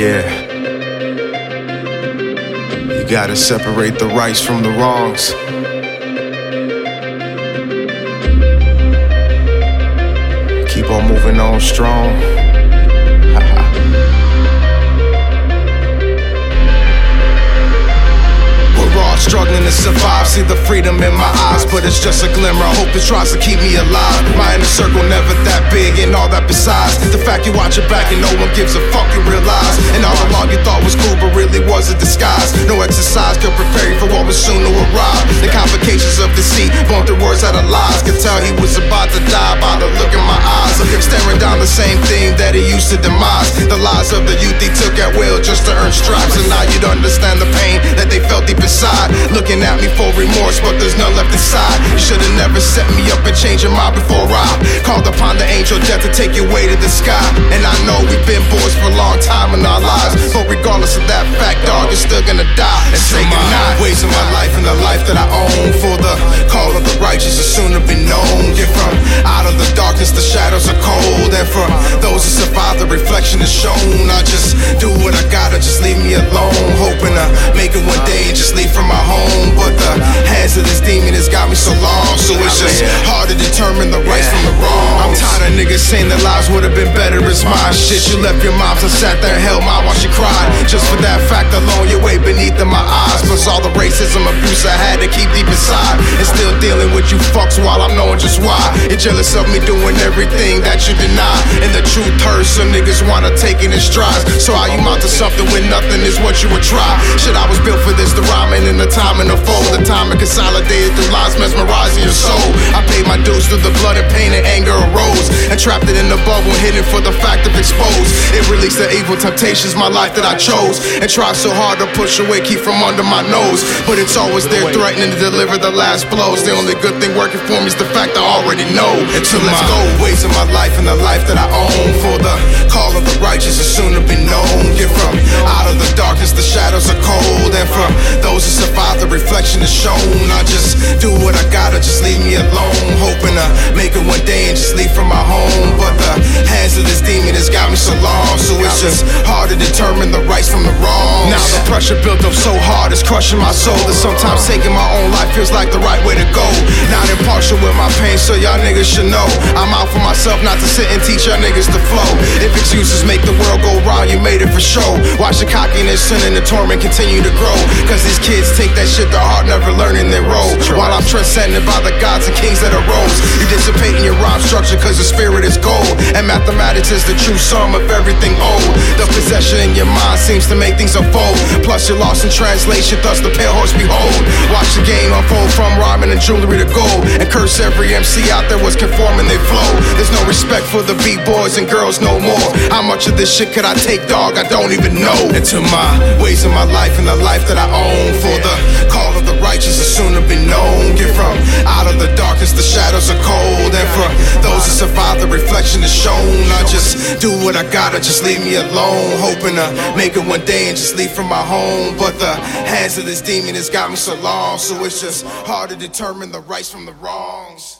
Yeah. You gotta separate the rights from the wrongs. Keep on moving on strong. Struggling to survive. See the freedom in my eyes, but it's just a glimmer. I hope it tries to keep me alive. My inner circle never that big, and all that besides. The fact you watch your back and no one gives a fuck, you realize. And all along you thought was cool, but really was a disguise. No exercise could prepare you for what was soon to arrive. The complications of deceit, born the words out of lies. Could tell he was about to die by the look. Staring down the same thing that he used to demise. The lies of the youth he took at will just to earn stripes. And now you'd understand the pain that they felt deep inside. Looking at me for remorse, but there's none left inside. You should've never set me up and changed your mind before I called upon the angel death to take you way to the sky. And I know we've been boys for a long time in our lives, but regardless of that fact, dog, you're still gonna die and say goodnight. Of my life and the life that I own for the call darkness, the shadows are cold, and for those who survive, the reflection is shown. I just do what I gotta, just leave me alone, hoping to make it one day and just leave from my home. But the hands of this demon has got me so long, so it's just hard niggas saying their lives would have been better as mine. Shit, you left your moms so sat there and held mine while she cried. Just for that fact alone, you're way beneath in my eyes. Plus all the racism abuse I had to keep deep inside. And still dealing with you fucks while I'm knowing just why. You're jealous of me doing everything that you deny. And the truth hurts, some niggas wanna take it in strides. So how you mount to something when nothing is what you would try? Shit, I was built for this, the rhyming and the time and the fold. The time and consolidated through lines mesmerizing your soul. I paid my dues through the blood and pain and anger arose. Trapped it in the bubble, hidden for the fact of exposed. It released the evil temptations, my life that I chose. And tried so hard to push away, keep from under my nose. But it's always there threatening to deliver the last blows. The only good thing working for me is the fact I already know. And so let's go. Ways of my life and the life that I own. For the call of the righteous is soon to be known. Get from out of the darkness, the shadows are cold. And from those who survive, reflection is shown. I just do what I gotta, just leave me alone. Hoping to make it one day and just leave from my home. But the hands of this demon has got me so long. So it's just hard to determine the rights from the wrongs. Now the pressure built up so hard, it's crushing my soul. That sometimes taking my own life feels like the right way to go. Niggas should know. I'm out for myself, not to sit and teach y'all niggas to flow. If excuses make the world go round, you made it for show. Watch the cockiness, sin, and the torment continue to grow. Cause these kids take that shit to heart, never learning their role. While I'm transcended by the gods and kings that arose. You dissipate in your rhyme structure cause your spirit is gold. And mathematics is the true sum of everything old. The possession in your mind seems to make things unfold. Plus, you're lost in translation, thus the pale horse behold. Watch the and jewelry to gold. And curse every MC out there was conforming they flow. There's no respect for the beat boys and girls no more. How much of this shit could I take, dog? I don't even know. Into my ways of my life and the life that I own. For the reflection is shown. I just do what I gotta, just leave me alone. Hoping to make it one day and just leave from my home. But the hands of this demon has got me so long, so it's just hard to determine the rights from the wrongs.